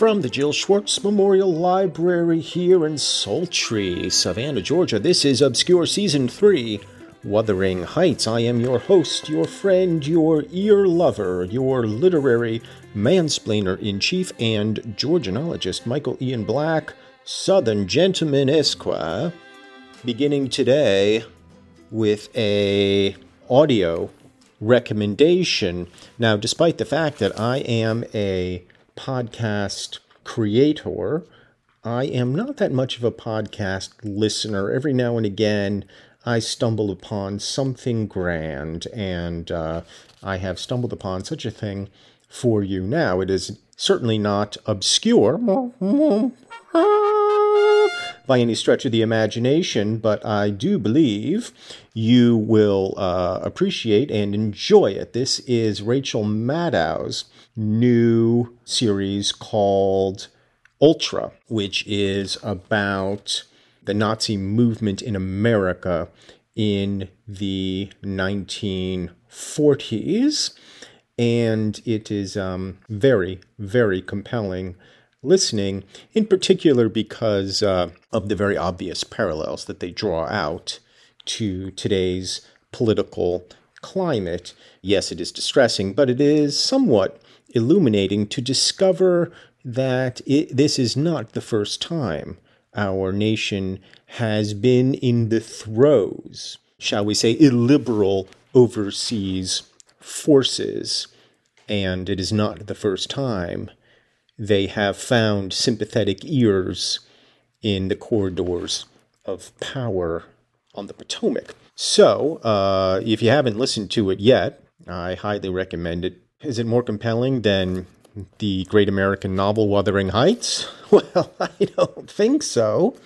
From the Jill Schwartz Memorial Library here in sultry Savannah, Georgia, this is Obscure Season 3 Wuthering Heights. I am your host, your friend, your ear lover, your literary mansplainer in chief, and Georgianologist Michael Ian Black, Southern Gentleman Esquire, beginning today with a audio recommendation. Now, despite the fact that I am a podcast creator. I am not that much of a podcast listener. Every now and again, I stumble upon something grand, and uh, I have stumbled upon such a thing for you now. It is certainly not obscure by any stretch of the imagination, but I do believe you will uh, appreciate and enjoy it. This is Rachel Maddow's new series called Ultra, which is about the Nazi movement in America in the 1940s. And it is um, very, very compelling listening, in particular because uh, of the very obvious parallels that they draw out to today's political climate. Yes, it is distressing, but it is somewhat illuminating to discover that it, this is not the first time our nation has been in the throes, shall we say, illiberal overseas forces. And it is not the first time they have found sympathetic ears in the corridors of power on the Potomac. So, uh, if you haven't listened to it yet, I highly recommend it. Is it more compelling than the great American novel Wuthering Heights? Well, I don't think so.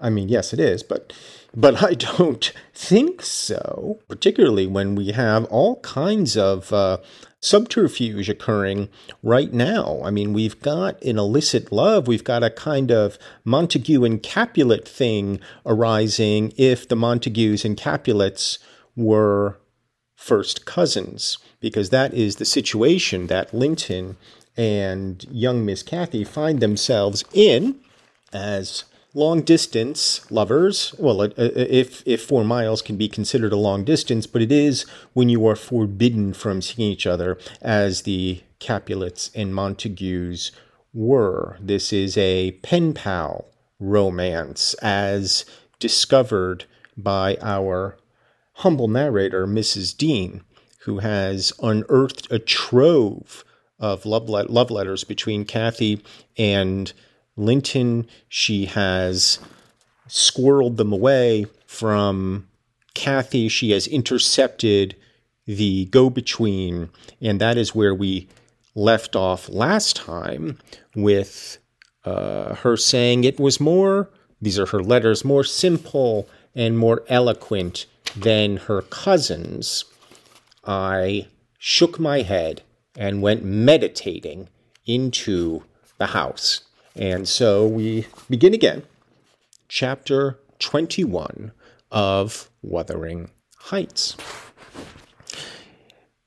I mean, yes, it is, but but I don't think so. Particularly when we have all kinds of uh, subterfuge occurring right now. I mean, we've got an illicit love, we've got a kind of Montague and Capulet thing arising if the Montagues and Capulets were first cousins, because that is the situation that Linton and young Miss Cathy find themselves in as long distance lovers. Well, uh, uh, if if four miles can be considered a long distance, but it is when you are forbidden from seeing each other, as the Capulets and Montagues were. This is a pen pal romance, as discovered by our humble narrator, Mrs. Dean, who has unearthed a trove of love, love letters between Cathy and Linton. She has squirreled them away from Cathy. she has intercepted the go between, and that is where we left off last time with uh, her saying it was more, these are her letters, more simple and more eloquent than her cousin's. I shook my head and went meditating into the house. And so we begin again, chapter 21 of Wuthering Heights.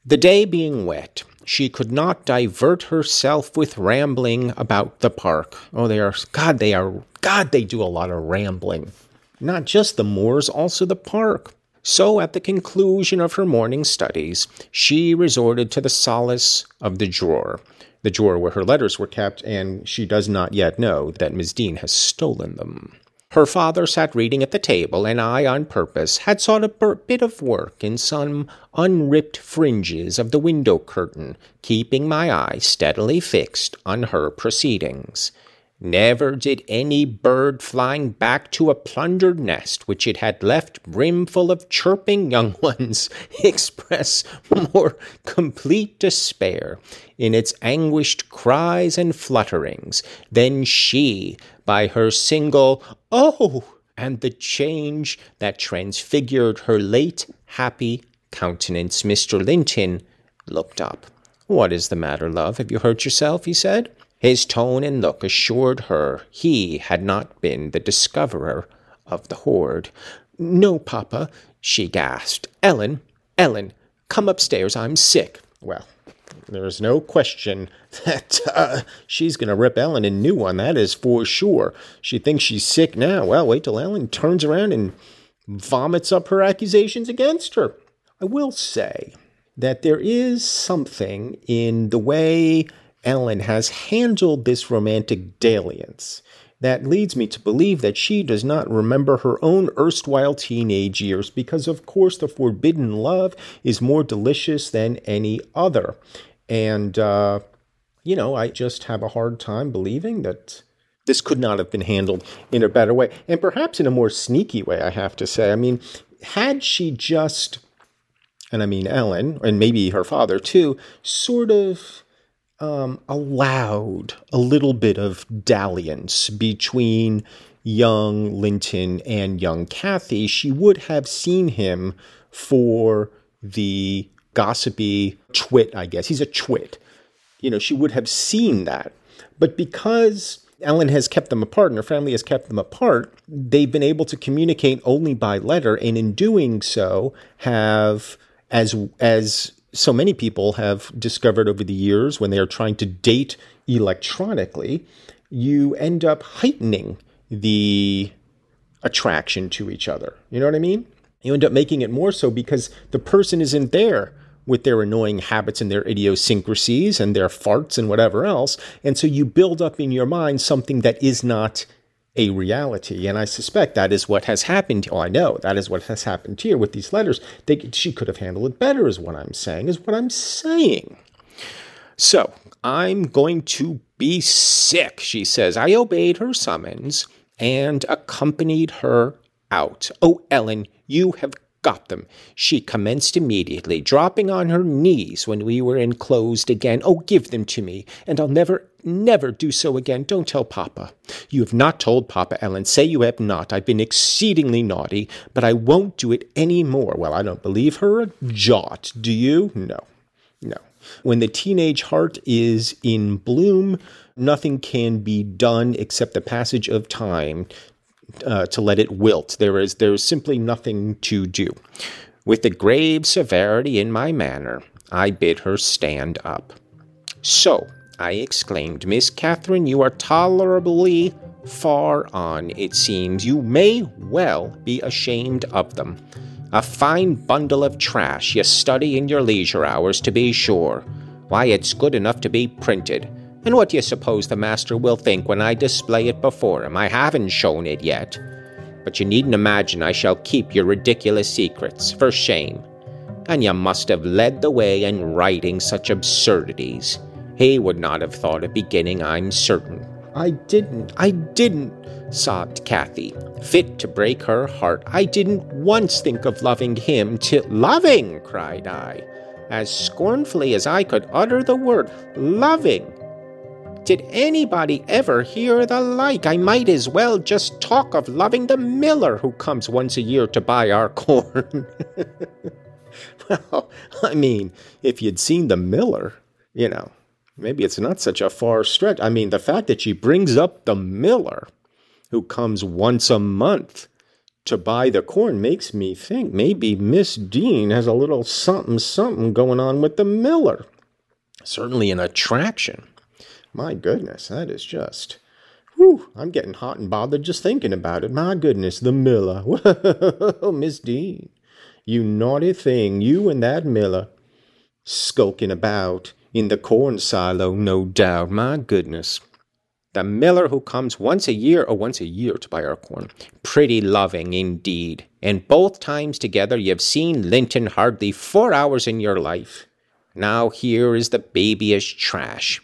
The day being wet, she could not divert herself with rambling about the park. Oh, they are, God, they are, God, they do a lot of rambling. Not just the moors, also the park. So, at the conclusion of her morning studies, she resorted to the solace of the drawer, the drawer where her letters were kept, and she does not yet know that Miss Dean has stolen them. Her father sat reading at the table, and I, on purpose, had sought a bit of work in some unripped fringes of the window curtain, keeping my eye steadily fixed on her proceedings. Never did any bird flying back to a plundered nest which it had left brimful of chirping young ones express more complete despair in its anguished cries and flutterings than she by her single oh and the change that transfigured her late happy countenance. Mr. Linton looked up. What is the matter, love? Have you hurt yourself? he said. His tone and look assured her he had not been the discoverer of the hoard. No, papa, she gasped. Ellen, Ellen, come upstairs. I'm sick. Well, there's no question that uh, she's going to rip Ellen a new one. That is for sure. She thinks she's sick now. Well, wait till Ellen turns around and vomits up her accusations against her. I will say that there is something in the way Ellen has handled this romantic dalliance that leads me to believe that she does not remember her own erstwhile teenage years because, of course, the forbidden love is more delicious than any other. And, uh, you know, I just have a hard time believing that this could not have been handled in a better way and perhaps in a more sneaky way, I have to say. I mean, had she just, and I mean Ellen, and maybe her father too, sort of um, allowed a little bit of dalliance between young Linton and young Cathy, she would have seen him for the gossipy twit, I guess. He's a twit. You know, she would have seen that. But because Ellen has kept them apart and her family has kept them apart, they've been able to communicate only by letter, and in doing so, have as as so many people have discovered over the years when they are trying to date electronically, you end up heightening the attraction to each other. You know what I mean? You end up making it more so because the person isn't there with their annoying habits and their idiosyncrasies and their farts and whatever else. And so you build up in your mind something that is not a reality. And I suspect that is what has happened. Oh, I know that is what has happened here with these letters. They, she could have handled it better, is what I'm saying, is what I'm saying. So I'm going to be sick, she says. I obeyed her summons and accompanied her out. Oh, Ellen, you have got them. She commenced immediately, dropping on her knees when we were enclosed again. Oh, give them to me, and I'll never, never do so again. Don't tell Papa. You have not told Papa, Ellen. Say you have not. I've been exceedingly naughty, but I won't do it any more. Well, I don't believe her a jot. Do you? No. No. When the teenage heart is in bloom, nothing can be done except the passage of time uh, to let it wilt. There is there is simply nothing to do. With a grave severity in my manner, I bid her stand up. So, I exclaimed, Miss Catherine, you are tolerably far on, it seems. You may well be ashamed of them. A fine bundle of trash you study in your leisure hours, to be sure. Why, it's good enough to be printed. And what do you suppose the master will think when I display it before him? I haven't shown it yet. But you needn't imagine I shall keep your ridiculous secrets, for shame. And you must have led the way in writing such absurdities. He would not have thought of beginning, I'm certain. I didn't, I didn't, sobbed Cathy, fit to break her heart. I didn't once think of loving him till loving, cried I, as scornfully as I could utter the word loving. Did anybody ever hear the like? I might as well just talk of loving the miller who comes once a year to buy our corn. well, I mean, if you'd seen the miller, you know, maybe it's not such a far stretch. I mean, the fact that she brings up the miller who comes once a month to buy the corn makes me think maybe Miss Dean has a little something something going on with the miller. Certainly an attraction. My goodness, that is just. Whew, I'm getting hot and bothered just thinking about it. My goodness, the miller. Whoa, oh, Miss Dean. You naughty thing, you and that miller. Skulking about in the corn silo, no doubt. My goodness the miller who comes once a year or once a year to buy our corn. Pretty loving indeed. And both times together you've seen Linton hardly four hours in your life. Now here is the babyish trash.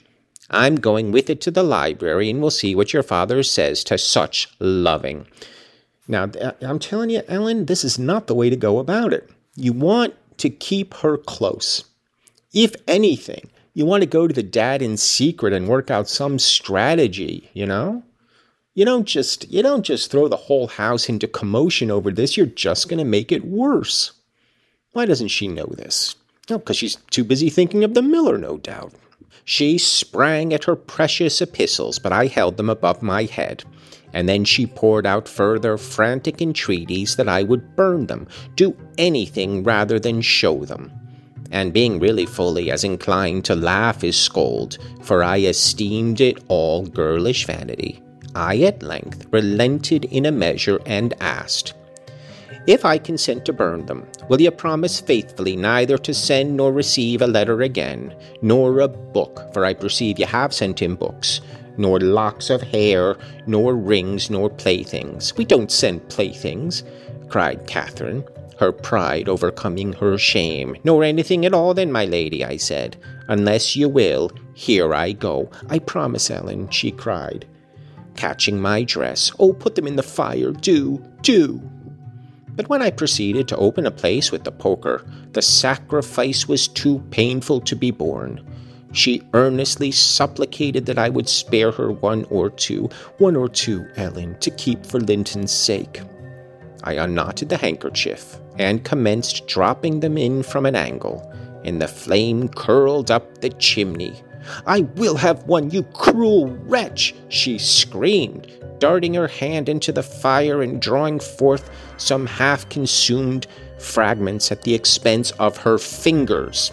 I'm going with it to the library and we'll see what your father says to such loving. Now, uh, I'm telling you, Ellen, this is not the way to go about it. You want to keep her close. If anything, you want to go to the dad in secret and work out some strategy, you know? You don't just you don't just throw the whole house into commotion over this, you're just going to make it worse. Why doesn't she know this? No, because she's too busy thinking of the miller, no doubt. She sprang at her precious epistles, but I held them above my head. And then she poured out further frantic entreaties that I would burn them, do anything rather than show them and being really fully as inclined to laugh as scold, for I esteemed it all girlish vanity, I at length relented in a measure and asked, If I consent to burn them, will you promise faithfully neither to send nor receive a letter again, nor a book, for I perceive you have sent him books, nor locks of hair, nor rings, nor playthings? We don't send playthings, cried Catherine her pride overcoming her shame. Nor anything at all, then, my lady, I said. Unless you will, here I go. I promise, Ellen, she cried, catching my dress. Oh, put them in the fire, do, do. But when I proceeded to open a place with the poker, the sacrifice was too painful to be borne. She earnestly supplicated that I would spare her one or two, one or two, Ellen, to keep for Linton's sake. I unknotted the handkerchief and commenced dropping them in from an angle, and the flame curled up the chimney. I will have one, you cruel wretch! she screamed, darting her hand into the fire and drawing forth some half consumed fragments at the expense of her fingers.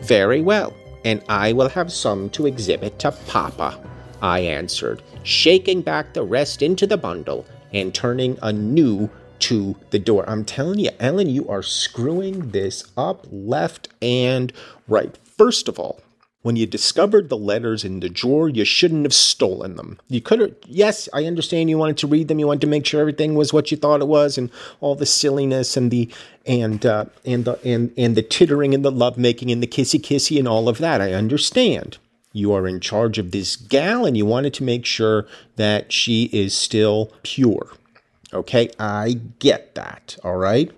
Very well, and I will have some to exhibit to Papa, I answered, shaking back the rest into the bundle and turning a new to the door. I'm telling you, Ellen, you are screwing this up left and right. First of all, when you discovered the letters in the drawer, you shouldn't have stolen them. You could have, yes, I understand you wanted to read them. You wanted to make sure everything was what you thought it was, and all the silliness and the and uh, and the and and the tittering and the lovemaking and the kissy kissy and all of that. I understand. You are in charge of this gal, and you wanted to make sure that she is still pure. Okay, I get that, all right?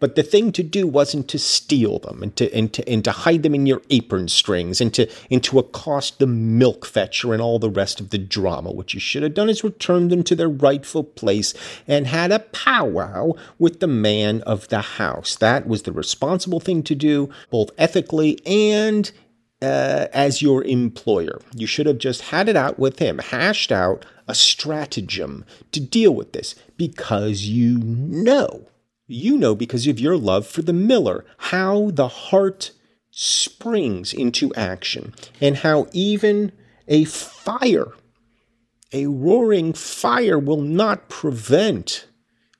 But the thing to do wasn't to steal them and to, and to, and to hide them in your apron strings and to, and to accost the milk fetcher and all the rest of the drama. What you should have done is returned them to their rightful place and had a powwow with the man of the house. That was the responsible thing to do, both ethically and uh, as your employer. You should have just had it out with him, hashed out a stratagem to deal with this because you know, you know because of your love for the miller, how the heart springs into action and how even a fire, a roaring fire, will not prevent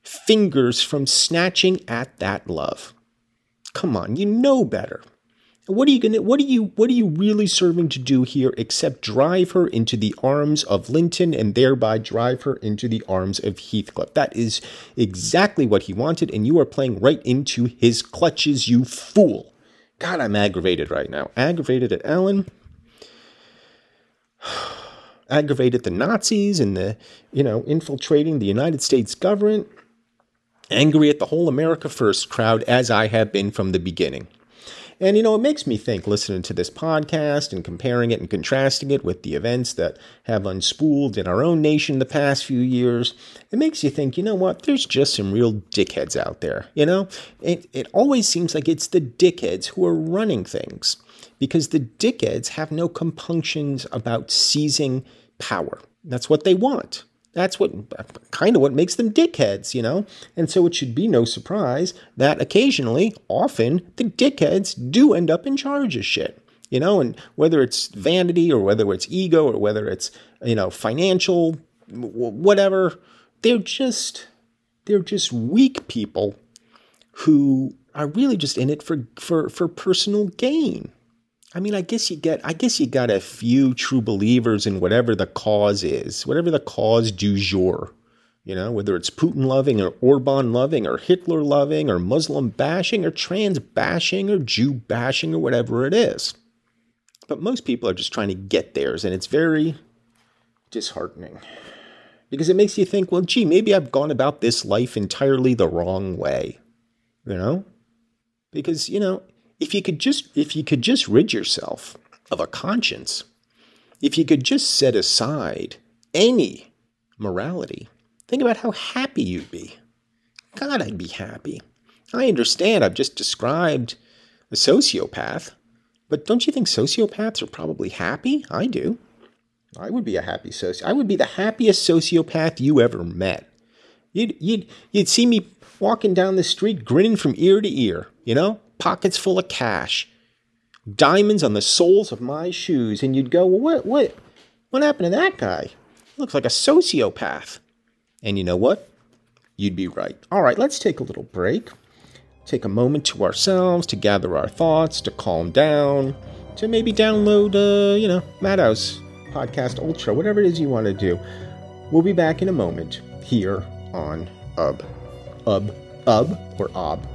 fingers from snatching at that love. Come on, you know better. What are you gonna what are you what are you really serving to do here except drive her into the arms of Linton and thereby drive her into the arms of Heathcliff? That is exactly what he wanted, and you are playing right into his clutches, you fool. God, I'm aggravated right now. Aggravated at Ellen. aggravated the Nazis and the, you know, infiltrating the United States government, angry at the whole America First crowd, as I have been from the beginning. And, you know, it makes me think listening to this podcast and comparing it and contrasting it with the events that have unspooled in our own nation the past few years. It makes you think, you know what, there's just some real dickheads out there. You know, it, it always seems like it's the dickheads who are running things because the dickheads have no compunctions about seizing power. That's what they want. That's what kind of what makes them dickheads, you know? And so it should be no surprise that occasionally, often, the dickheads do end up in charge of shit. You know, and whether it's vanity or whether it's ego or whether it's, you know, financial, whatever, they're just they're just weak people who are really just in it for for for personal gain. I mean, I guess you get, I guess you got a few true believers in whatever the cause is, whatever the cause du jour. You know, whether it's Putin loving or Orban loving or Hitler loving or Muslim bashing or trans bashing or Jew bashing or whatever it is. But most people are just trying to get theirs, and it's very disheartening because it makes you think, well, gee, maybe I've gone about this life entirely the wrong way. You know? Because, you know, if you could just if you could just rid yourself of a conscience, if you could just set aside any morality, think about how happy you'd be. God, I'd be happy. I understand I've just described a sociopath, but don't you think sociopaths are probably happy? I do. I would be a happy soci. I would be the happiest sociopath you ever met. You'd you'd you'd see me walking down the street grinning from ear to ear, you know? Pockets full of cash, diamonds on the soles of my shoes, and you'd go, well, what, what, what happened to that guy? He looks like a sociopath. And you know what? You'd be right. All right, let's take a little break. Take a moment to ourselves to gather our thoughts, to calm down, to maybe download, uh, you know, Maddow's Podcast Ultra, whatever it is you want to do. We'll be back in a moment here on UB. UB. UB or OB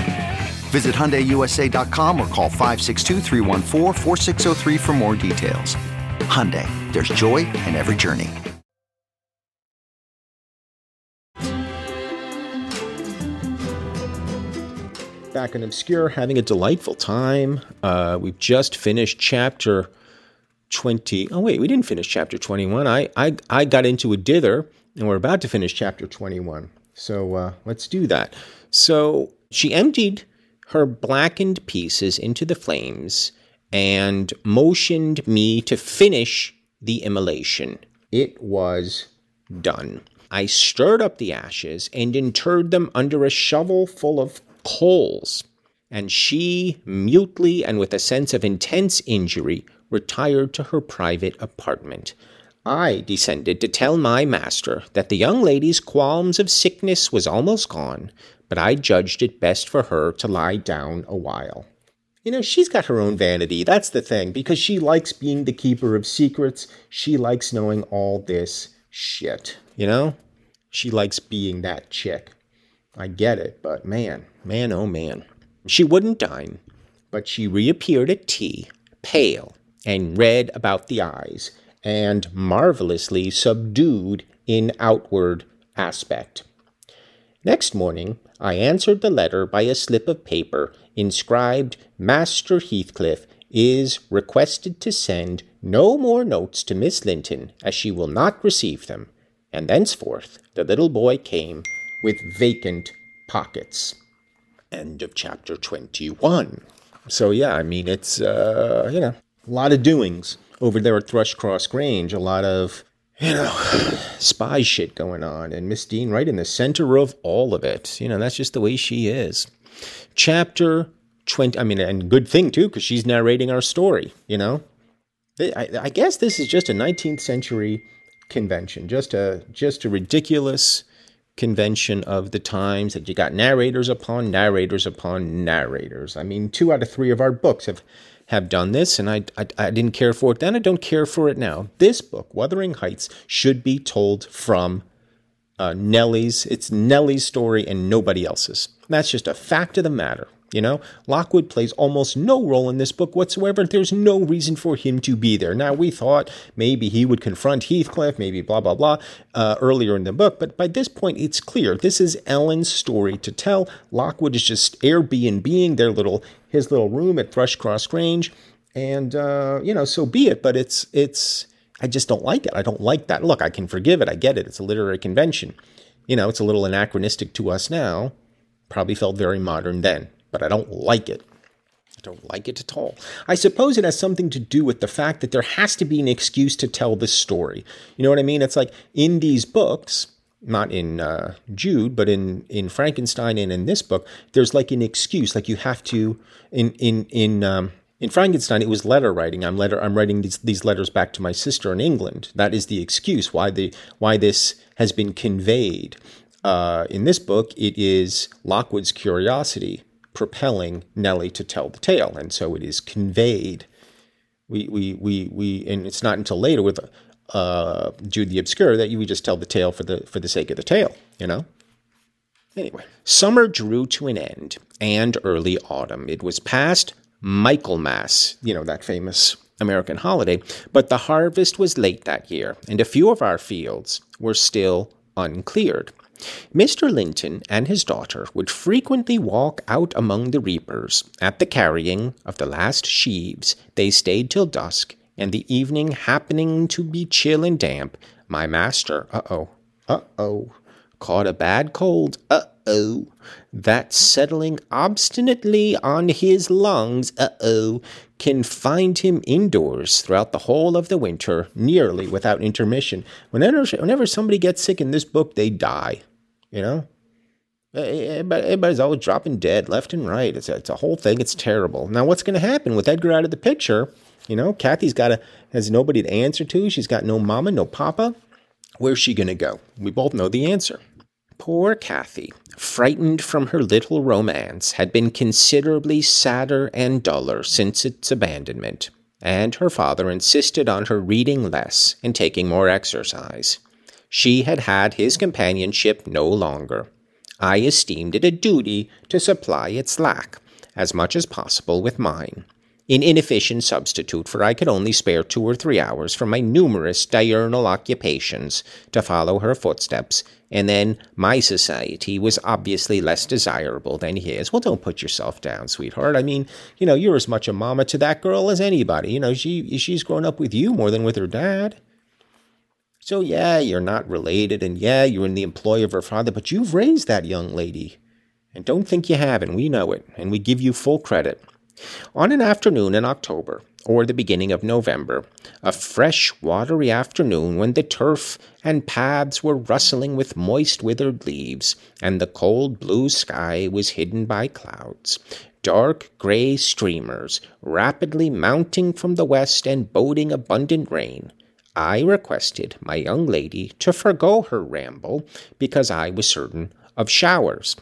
Visit HyundaiUSA.com or call 562 for more details. Hyundai, there's joy in every journey. Back in Obscure, having a delightful time. Uh, we've just finished chapter 20. Oh, wait, we didn't finish chapter 21. I, I, I got into a dither, and we're about to finish chapter 21. So uh, let's do that. So she emptied her blackened pieces into the flames and motioned me to finish the immolation. It was done. I stirred up the ashes and interred them under a shovel full of coals. And she, mutely and with a sense of intense injury, retired to her private apartment. I descended to tell my master that the young lady's qualms of sickness was almost gone, but I judged it best for her to lie down a while. You know, she's got her own vanity. That's the thing, because she likes being the keeper of secrets. She likes knowing all this shit, you know? She likes being that chick. I get it, but man, man, oh man. She wouldn't dine, but she reappeared at tea, pale and red about the eyes, and marvelously subdued in outward aspect. Next morning, I answered the letter by a slip of paper inscribed Master Heathcliff is requested to send no more notes to Miss Linton, as she will not receive them. And thenceforth the little boy came with vacant pockets. End of chapter 21. So, yeah, I mean, it's, uh, you know, a lot of doings over there at Thrushcross Grange, a lot of, you know, spy shit going on. And Miss Dean right in the center of all of it. You know, that's just the way she is. Chapter 20, I mean, and good thing too, because she's narrating our story, you know? I, I guess this is just a 19th century convention, just a just a ridiculous convention of the times that you got narrators upon narrators upon narrators. I mean, two out of three of our books have have done this, and I, I, I didn't care for it then. I don't care for it now. This book, Wuthering Heights, should be told from uh, Nellie's. It's Nellie's story and nobody else's. That's just a fact of the matter. You know, Lockwood plays almost no role in this book whatsoever. There's no reason for him to be there. Now, we thought maybe he would confront Heathcliff, maybe blah, blah, blah, uh, earlier in the book, but by this point, it's clear. This is Ellen's story to tell. Lockwood is just Airbnb-ing their little, his little room at Thrushcross Grange. And, uh, you know, so be it, but it's, it's, I just don't like it. I don't like that. Look, I can forgive it. I get it. It's a literary convention. You know, it's a little anachronistic to us now. Probably felt very modern then but I don't like it. I don't like it at all. I suppose it has something to do with the fact that there has to be an excuse to tell this story. You know what I mean? It's like in these books, not in uh, Jude, but in in Frankenstein and in this book, there's like an excuse, like you have to in in in. Um, in Frankenstein, it was letter writing. I'm letter. I'm writing these, these letters back to my sister in England. That is the excuse why the why this has been conveyed. Uh, in this book, it is Lockwood's curiosity propelling Nellie to tell the tale, and so it is conveyed. We we we we, and it's not until later with uh, Jude the Obscure that you would just tell the tale for the for the sake of the tale, you know. Anyway, summer drew to an end, and early autumn. It was past Michaelmas, you know that famous American holiday, but the harvest was late that year, and a few of our fields were still uncleared. Mr. Linton and his daughter would frequently walk out among the reapers. At the carrying of the last sheaves, they stayed till dusk, and the evening happening to be chill and damp, my master, uh oh, uh oh, caught a bad cold, uh oh, that settling obstinately on his lungs, uh oh, confined him indoors throughout the whole of the winter, nearly without intermission. Whenever, whenever somebody gets sick in this book, they die. You know, eh, eh, eh, everybody's always dropping dead left and right. It's a, it's a whole thing. It's terrible. Now, what's going to happen with Edgar out of the picture? You know, Cathy's got a has nobody to answer to. She's got no mama, no papa. Where's she going to go? We both know the answer. Poor Cathy, frightened from her little romance, had been considerably sadder and duller since its abandonment, and her father insisted on her reading less and taking more exercise. She had had his companionship no longer. I esteemed it a duty to supply its lack, as much as possible, with mine. An inefficient substitute, for I could only spare two or three hours from my numerous diurnal occupations to follow her footsteps, and then my society was obviously less desirable than his. Well, don't put yourself down, sweetheart. I mean, you know, you're as much a mamma to that girl as anybody. You know, she she's grown up with you more than with her dad. So, yeah, you're not related, and yeah, you're in the employ of her father, but you've raised that young lady. And don't think you haven't. We know it, and we give you full credit. On an afternoon in October, or the beginning of November, a fresh, watery afternoon when the turf and paths were rustling with moist, withered leaves, and the cold blue sky was hidden by clouds, dark gray streamers rapidly mounting from the west and boding abundant rain, I requested my young lady to forego her ramble because I was certain of showers.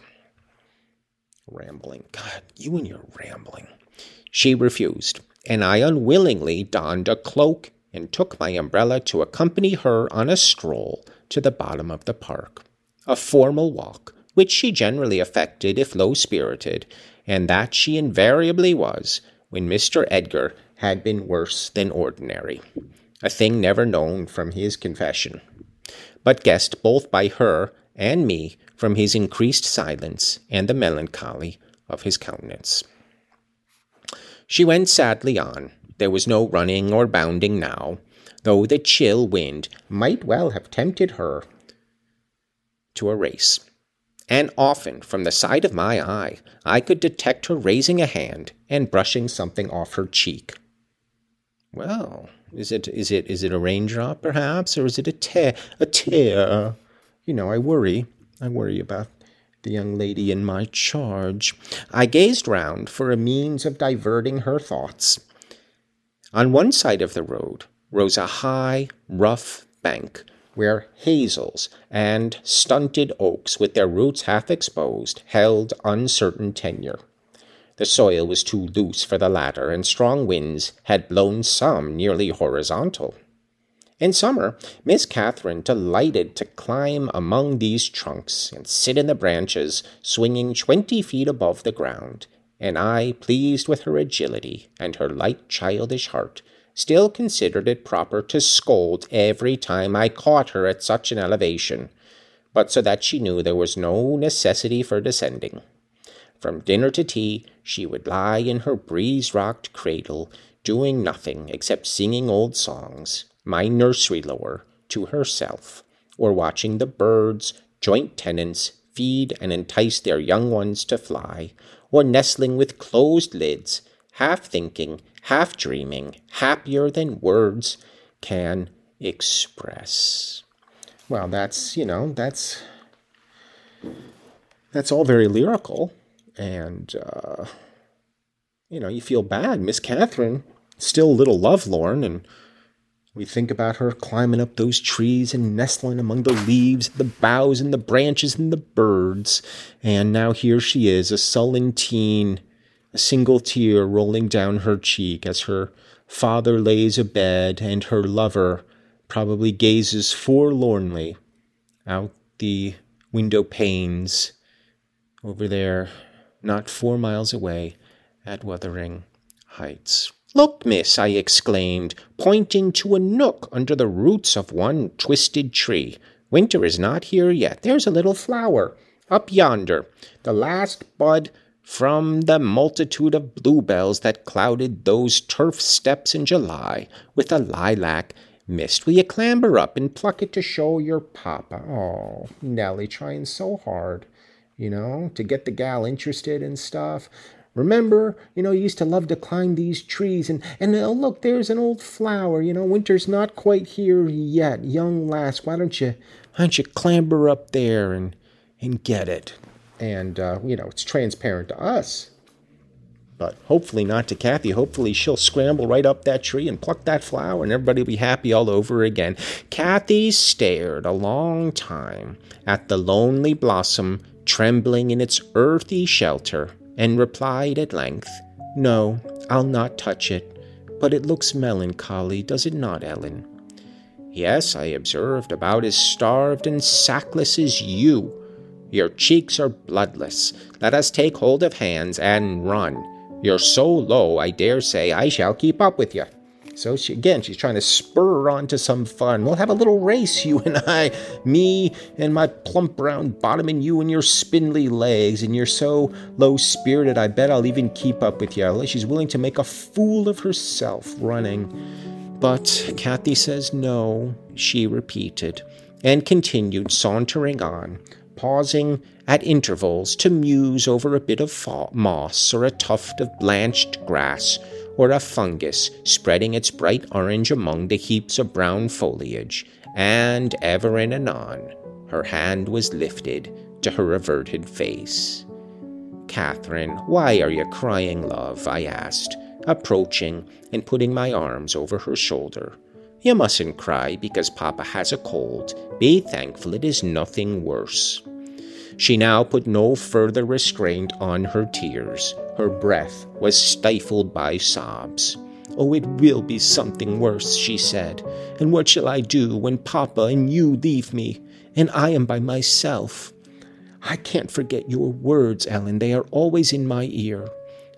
Rambling. God, you and your rambling. She refused, and I unwillingly donned a cloak and took my umbrella to accompany her on a stroll to the bottom of the park. A formal walk, which she generally affected if low spirited, and that she invariably was when Mr. Edgar had been worse than ordinary, a thing never known from his confession, but guessed both by her and me from his increased silence and the melancholy of his countenance. She went sadly on. There was no running or bounding now, though the chill wind might well have tempted her to a race. And often, from the side of my eye, I could detect her raising a hand and brushing something off her cheek. Well, is it is it is it a raindrop perhaps, or is it a tear a tear? You know, I worry. I worry about the young lady in my charge. I gazed round for a means of diverting her thoughts. On one side of the road rose a high, rough bank where hazels and stunted oaks, with their roots half exposed, held uncertain tenure. The soil was too loose for the latter, and strong winds had blown some nearly horizontal. In summer, Miss Catherine delighted to climb among these trunks and sit in the branches, swinging twenty feet above the ground, and I, pleased with her agility and her light childish heart, still considered it proper to scold every time I caught her at such an elevation, but so that she knew there was no necessity for descending. From dinner to tea, she would lie in her breeze rocked cradle, doing nothing except singing old songs, my nursery lore, to herself, or watching the birds, joint tenants, feed and entice their young ones to fly, or nestling with closed lids, half thinking, half dreaming, happier than words can express. Well, that's, you know, that's that's all very lyrical and uh, you know you feel bad. Miss Catherine still a little lovelorn, and we think about her climbing up those trees and nestling among the leaves, the boughs, and the branches and the birds. And now here she is, a sullen teen, a single tear rolling down her cheek as her father lays abed and her lover probably gazes forlornly out the window panes over there not four miles away at Wuthering Heights. Look, miss, I exclaimed, pointing to a nook under the roots of one twisted tree. Winter is not here yet. There's a little flower up yonder, the last bud from the multitude of bluebells that clouded those turf steps in July with a lilac mist. Will you clamber up and pluck it to show your papa? Oh, Nellie, trying so hard you know, to get the gal interested and stuff. Remember, you know, you used to love to climb these trees and and oh look, there's an old flower. You know, winter's not quite here yet. Young lass, why don't you why don't you clamber up there and and get it? And uh, you know, it's transparent to us. But hopefully not to Cathy. Hopefully she'll scramble right up that tree and pluck that flower and everybody will be happy all over again. Cathy stared a long time at the lonely blossom trembling in its earthy shelter, and replied at length, No, I'll not touch it. But it looks melancholy, does it not, Ellen? Yes, I observed, about as starved and sackless as you. Your cheeks are bloodless. Let us take hold of hands and run. You're so low, I dare say I shall keep up with you. So she, again, she's trying to spur her on to some fun. We'll have a little race, you and I, me and my plump brown bottom, and you and your spindly legs. And you're so low spirited, I bet I'll even keep up with you. She's willing to make a fool of herself running. But Cathy says no, she repeated, and continued sauntering on, pausing at intervals to muse over a bit of moss or a tuft of blanched grass or a fungus spreading its bright orange among the heaps of brown foliage, and ever and anon her hand was lifted to her averted face. Catherine, why are you crying, love? I asked, approaching and putting my arms over her shoulder. You mustn't cry because Papa has a cold. Be thankful it is nothing worse. She now put no further restraint on her tears. Her breath was stifled by sobs. Oh, it will be something worse, she said. And what shall I do when Papa and you leave me, and I am by myself? I can't forget your words, Ellen. They are always in my ear.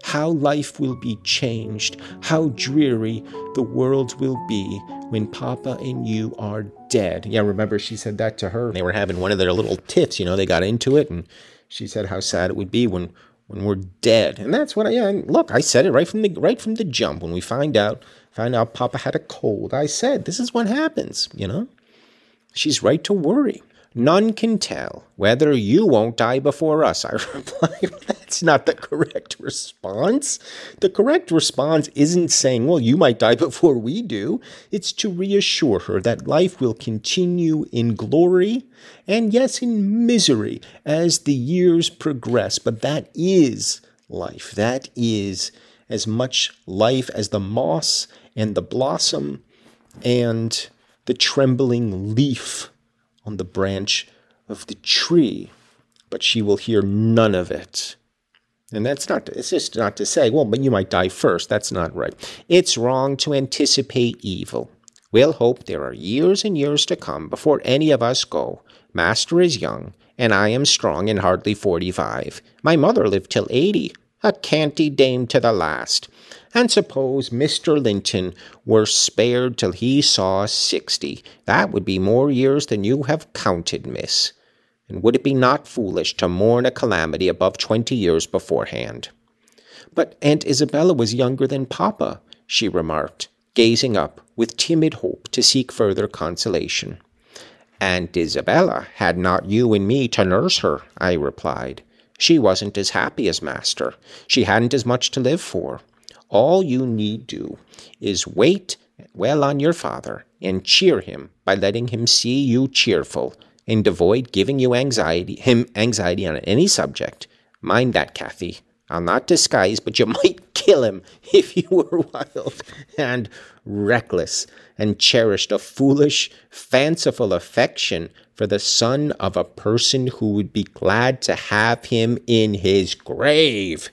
How life will be changed, how dreary the world will be when Papa and you are dead. Yeah, remember she said that to her. They were having one of their little tiffs, you know, they got into it, and she said how sad it would be when when we're dead. And that's what I yeah, look, I said it right from the right from the jump. When we find out find out Papa had a cold, I said, this is what happens, you know? She's right to worry. None can tell whether you won't die before us. I reply, that's not the correct response. The correct response isn't saying, well, you might die before we do. It's to reassure her that life will continue in glory and, yes, in misery as the years progress. But that is life. That is as much life as the moss and the blossom and the trembling leaf on the branch of the tree, but she will hear none of it. And that's not, it's just not to say, well, but you might die first. That's not right. It's wrong to anticipate evil. We'll hope there are years and years to come before any of us go. Master is young, and I am strong and hardly forty five. My mother lived till eighty, a canty dame to the last. And suppose Mr. Linton were spared till he saw sixty. That would be more years than you have counted, miss. And would it be not foolish to mourn a calamity above twenty years beforehand? But Aunt Isabella was younger than Papa, she remarked, gazing up with timid hope to seek further consolation. Aunt Isabella had not you and me to nurse her, I replied. She wasn't as happy as master. She hadn't as much to live for. All you need do is wait well on your father and cheer him by letting him see you cheerful and avoid giving you anxiety him anxiety on any subject. Mind that, Cathy. I'll not disguise, but you might kill him if you were wild and reckless and cherished a foolish, fanciful affection for the son of a person who would be glad to have him in his grave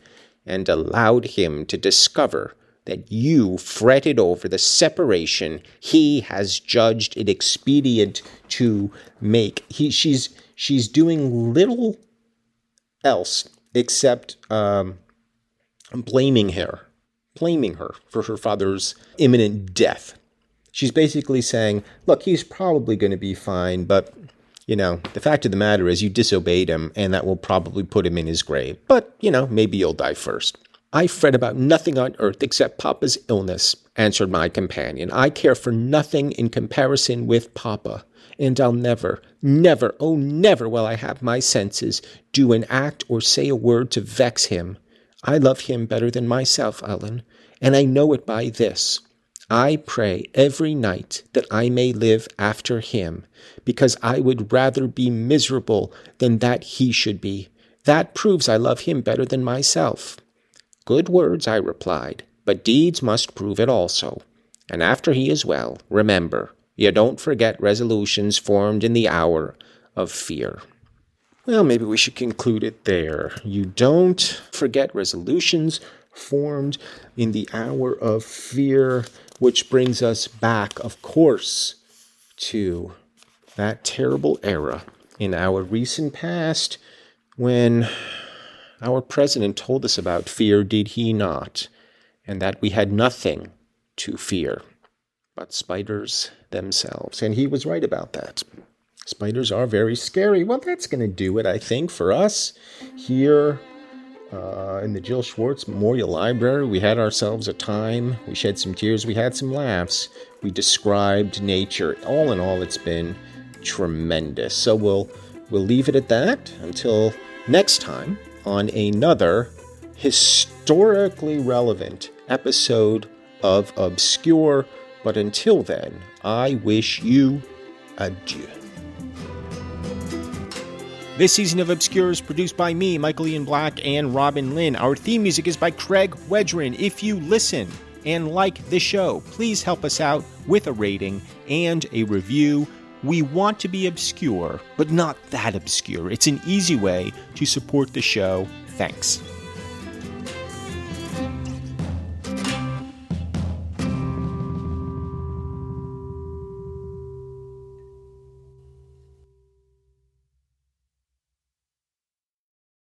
and allowed him to discover that you fretted over the separation he has judged it expedient to make. He, she's, she's doing little else except um, blaming her, blaming her for her father's imminent death. She's basically saying, look, he's probably going to be fine, but you know, the fact of the matter is you disobeyed him, and that will probably put him in his grave. But, you know, maybe you'll die first. I fret about nothing on earth except Papa's illness, answered my companion. I care for nothing in comparison with Papa, and I'll never, never, oh, never will I have my senses do an act or say a word to vex him. I love him better than myself, Ellen, and I know it by this. I pray every night that I may live after him, because I would rather be miserable than that he should be. That proves I love him better than myself. Good words, I replied, but deeds must prove it also. And after he is well, remember, you don't forget resolutions formed in the hour of fear. Well, maybe we should conclude it there. You don't forget resolutions formed in the hour of fear. Which brings us back, of course, to that terrible era in our recent past when our president told us about fear, did he not? And that we had nothing to fear but spiders themselves. And he was right about that. Spiders are very scary. Well, that's going to do it, I think, for us here uh, in the Jill Schwartz Memorial Library. We had ourselves a time. We shed some tears. We had some laughs. We described nature. All in all, it's been tremendous. So we'll we'll leave it at that until next time on another historically relevant episode of Obscure. But until then, I wish you adieu. This season of Obscure is produced by me, Michael Ian Black, and Robin Lynn. Our theme music is by Craig Wedren. If you listen and like the show, please help us out with a rating and a review We want to be obscure, but not that obscure. It's an easy way to support the show. Thanks.